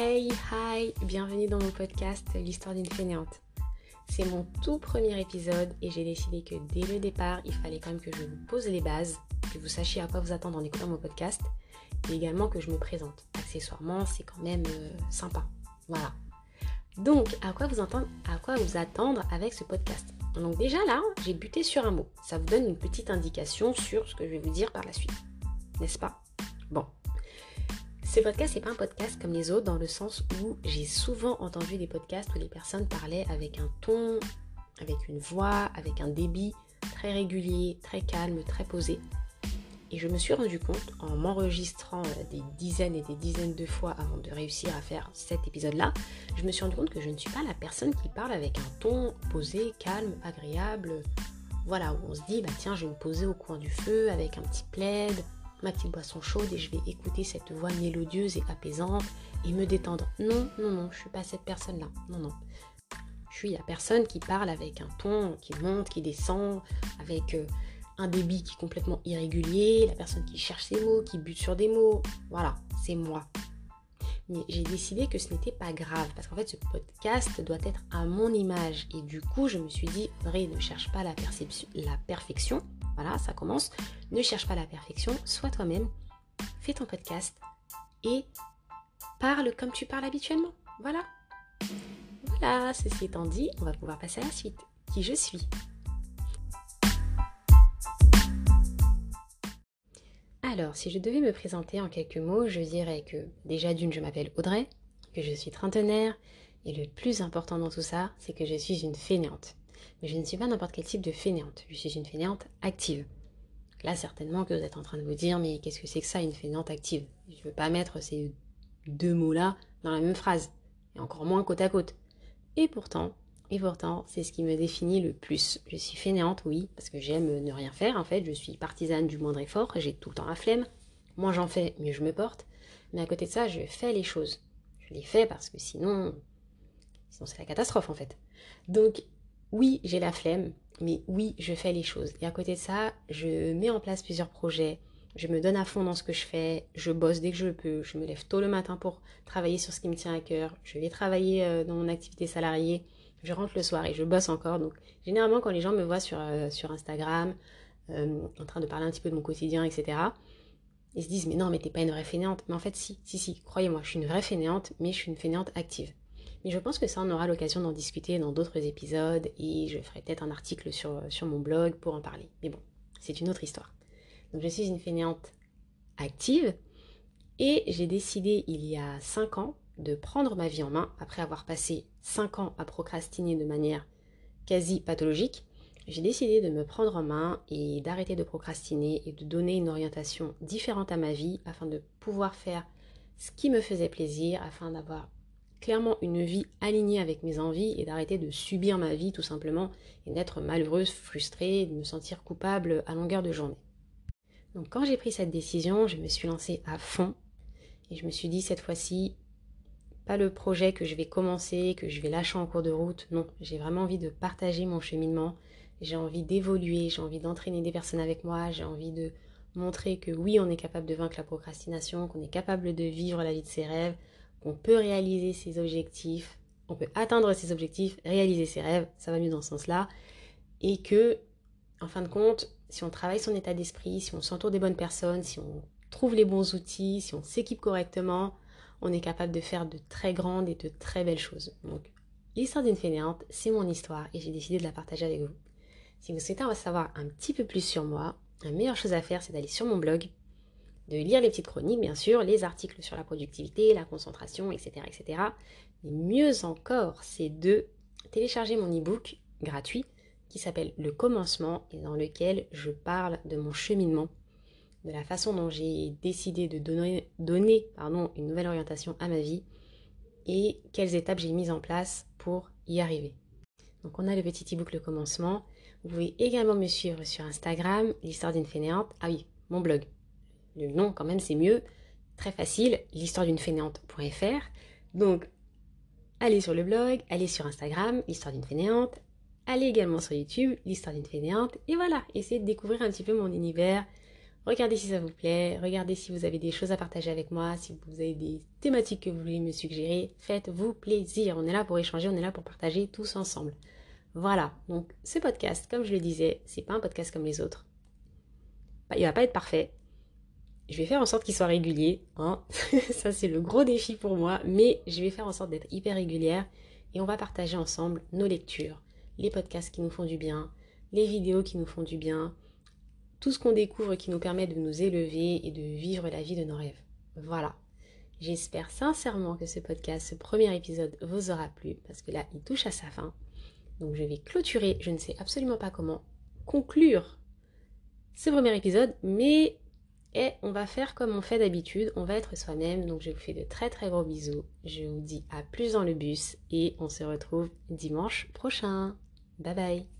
Hey, hi, bienvenue dans mon podcast L'histoire d'une fainéante. C'est mon tout premier épisode et j'ai décidé que dès le départ, il fallait quand même que je vous pose les bases, que vous sachiez à quoi vous attendre en écoutant mon podcast et également que je me présente. Accessoirement, c'est quand même euh, sympa. Voilà. Donc, à quoi, vous entendre, à quoi vous attendre avec ce podcast? Donc déjà là, j'ai buté sur un mot. Ça vous donne une petite indication sur ce que je vais vous dire par la suite. N'est-ce pas? Bon, ce podcast n'est pas un podcast comme les autres dans le sens où j'ai souvent entendu des podcasts où les personnes parlaient avec un ton, avec une voix, avec un débit très régulier, très calme, très posé. Et je me suis rendu compte en m'enregistrant euh, des dizaines et des dizaines de fois avant de réussir à faire cet épisode-là, je me suis rendu compte que je ne suis pas la personne qui parle avec un ton posé, calme, agréable. Voilà, où on se dit, bah tiens, je vais me poser au coin du feu avec un petit plaid, ma petite boisson chaude et je vais écouter cette voix mélodieuse et apaisante et me détendre. Non, non, non, je suis pas cette personne-là. Non, non. Je suis la personne qui parle avec un ton qui monte, qui descend, avec euh, un débit qui est complètement irrégulier, la personne qui cherche ses mots, qui bute sur des mots. Voilà, c'est moi. Mais j'ai décidé que ce n'était pas grave parce qu'en fait ce podcast doit être à mon image et du coup je me suis dit, vrai, ne cherche pas la, la perfection, voilà, ça commence. Ne cherche pas la perfection, sois toi-même, fais ton podcast et parle comme tu parles habituellement. Voilà. Voilà, ceci étant dit, on va pouvoir passer à la suite. Qui je suis Alors, si je devais me présenter en quelques mots, je dirais que déjà d'une, je m'appelle Audrey, que je suis trentenaire, et le plus important dans tout ça, c'est que je suis une fainéante. Mais je ne suis pas n'importe quel type de fainéante. Je suis une fainéante active. Là, certainement que vous êtes en train de vous dire, mais qu'est-ce que c'est que ça, une fainéante active? Je ne veux pas mettre ces deux mots-là dans la même phrase, et encore moins côte à côte. Et pourtant, et pourtant, c'est ce qui me définit le plus. Je suis fainéante, oui, parce que j'aime ne rien faire. En fait, je suis partisane du moindre effort, j'ai tout le temps la flemme. Moins j'en fais, mieux je me porte. Mais à côté de ça, je fais les choses. Je les fais parce que sinon, sinon c'est la catastrophe en fait. Donc, oui, j'ai la flemme, mais oui, je fais les choses. Et à côté de ça, je mets en place plusieurs projets. Je me donne à fond dans ce que je fais. Je bosse dès que je peux. Je me lève tôt le matin pour travailler sur ce qui me tient à cœur. Je vais travailler euh, dans mon activité salariée. Je rentre le soir et je bosse encore. Donc, généralement, quand les gens me voient sur, euh, Instagram, euh, en train de parler un petit peu de mon quotidien, etc., ils se disent Mais non, mais t'es pas une vraie fainéante. Mais en fait, si, si, si, croyez-moi, je suis une vraie fainéante, mais je suis une fainéante active. Mais je pense que ça, on aura l'occasion d'en discuter dans d'autres épisodes et je ferai peut-être un article sur, sur mon blog pour en parler. Mais bon, c'est une autre histoire. Donc je suis une fainéante active et j'ai décidé il y a 5 ans de prendre ma vie en main après avoir passé 5 ans à procrastiner de manière quasi pathologique. J'ai décidé de me prendre en main et d'arrêter de procrastiner et de donner une orientation différente à ma vie afin de pouvoir faire ce qui me faisait plaisir, afin d'avoir une vie alignée avec mes envies et d'arrêter de subir ma vie tout simplement et d'être malheureuse, frustrée, de me sentir coupable à longueur de journée. Donc quand j'ai pris cette décision, je me suis lancée à fond et je me suis dit cette fois-ci, pas le projet que je vais commencer, que je vais lâcher en cours de route, non, j'ai vraiment envie de partager mon cheminement, j'ai envie d'évoluer, j'ai envie d'entraîner des personnes avec moi, j'ai envie de montrer que oui, on est capable de vaincre la procrastination, qu'on est capable de vivre la vie de ses rêves, qu'on peut réaliser ses objectifs, on peut atteindre ses objectifs, réaliser ses rêves, ça va mieux dans ce sens-là, et que, en fin de compte, si on travaille son état d'esprit, si on s'entoure des bonnes personnes, si on trouve les bons outils, si on s'équipe correctement, on est capable de faire de très grandes et de très belles choses. Donc, l'histoire d'une fainéante, c'est mon histoire et j'ai décidé de la partager avec vous. Si vous souhaitez en savoir un petit peu plus sur moi, la meilleure chose à faire, c'est d'aller sur mon blog de lire les petites chroniques, bien sûr, les articles sur la productivité, la concentration, etc. etc. Mais mieux encore, c'est de télécharger mon e-book gratuit qui s'appelle Le commencement et dans lequel je parle de mon cheminement, de la façon dont j'ai décidé de donner, une nouvelle orientation à ma vie et quelles étapes j'ai mises en place pour y arriver. Donc on a le petit e-book Le commencement. Vous pouvez également me suivre sur Instagram, l'histoire d'une fainéante. Ah oui, mon blog, le nom quand même c'est mieux, très facile, l'histoire d'une fainéante.fr. Donc, allez sur le blog, allez sur Instagram, l'histoire d'une fainéante, allez également sur YouTube, l'histoire d'une fainéante, et voilà, essayez de découvrir un petit peu mon univers, Regardez si ça vous plaît, regardez si vous avez des choses à partager avec moi, si vous avez des thématiques que vous voulez me suggérer, faites-vous plaisir. On est là pour échanger, on est là pour partager tous ensemble. Voilà, donc ce podcast, comme je le disais, c'est pas un podcast comme les autres. Bah, il va pas être parfait. Je vais faire en sorte qu'il soit régulier, hein. ça c'est le gros défi pour moi, mais je vais faire en sorte d'être hyper régulière et on va partager ensemble nos lectures, les podcasts qui nous font du bien, les vidéos qui nous font du bien, tout ce qu'on découvre qui nous permet de nous élever et de vivre la vie de nos rêves. Voilà. J'espère sincèrement que ce podcast, ce premier épisode vous aura plu parce que là, il touche à sa fin. Donc je vais clôturer, je ne sais absolument pas comment conclure ce premier épisode, mais et on va faire comme on fait d'habitude, on va être soi-même. Donc je vous fais de très très gros bisous. Je vous dis à plus dans le bus et on se retrouve dimanche prochain. Bye bye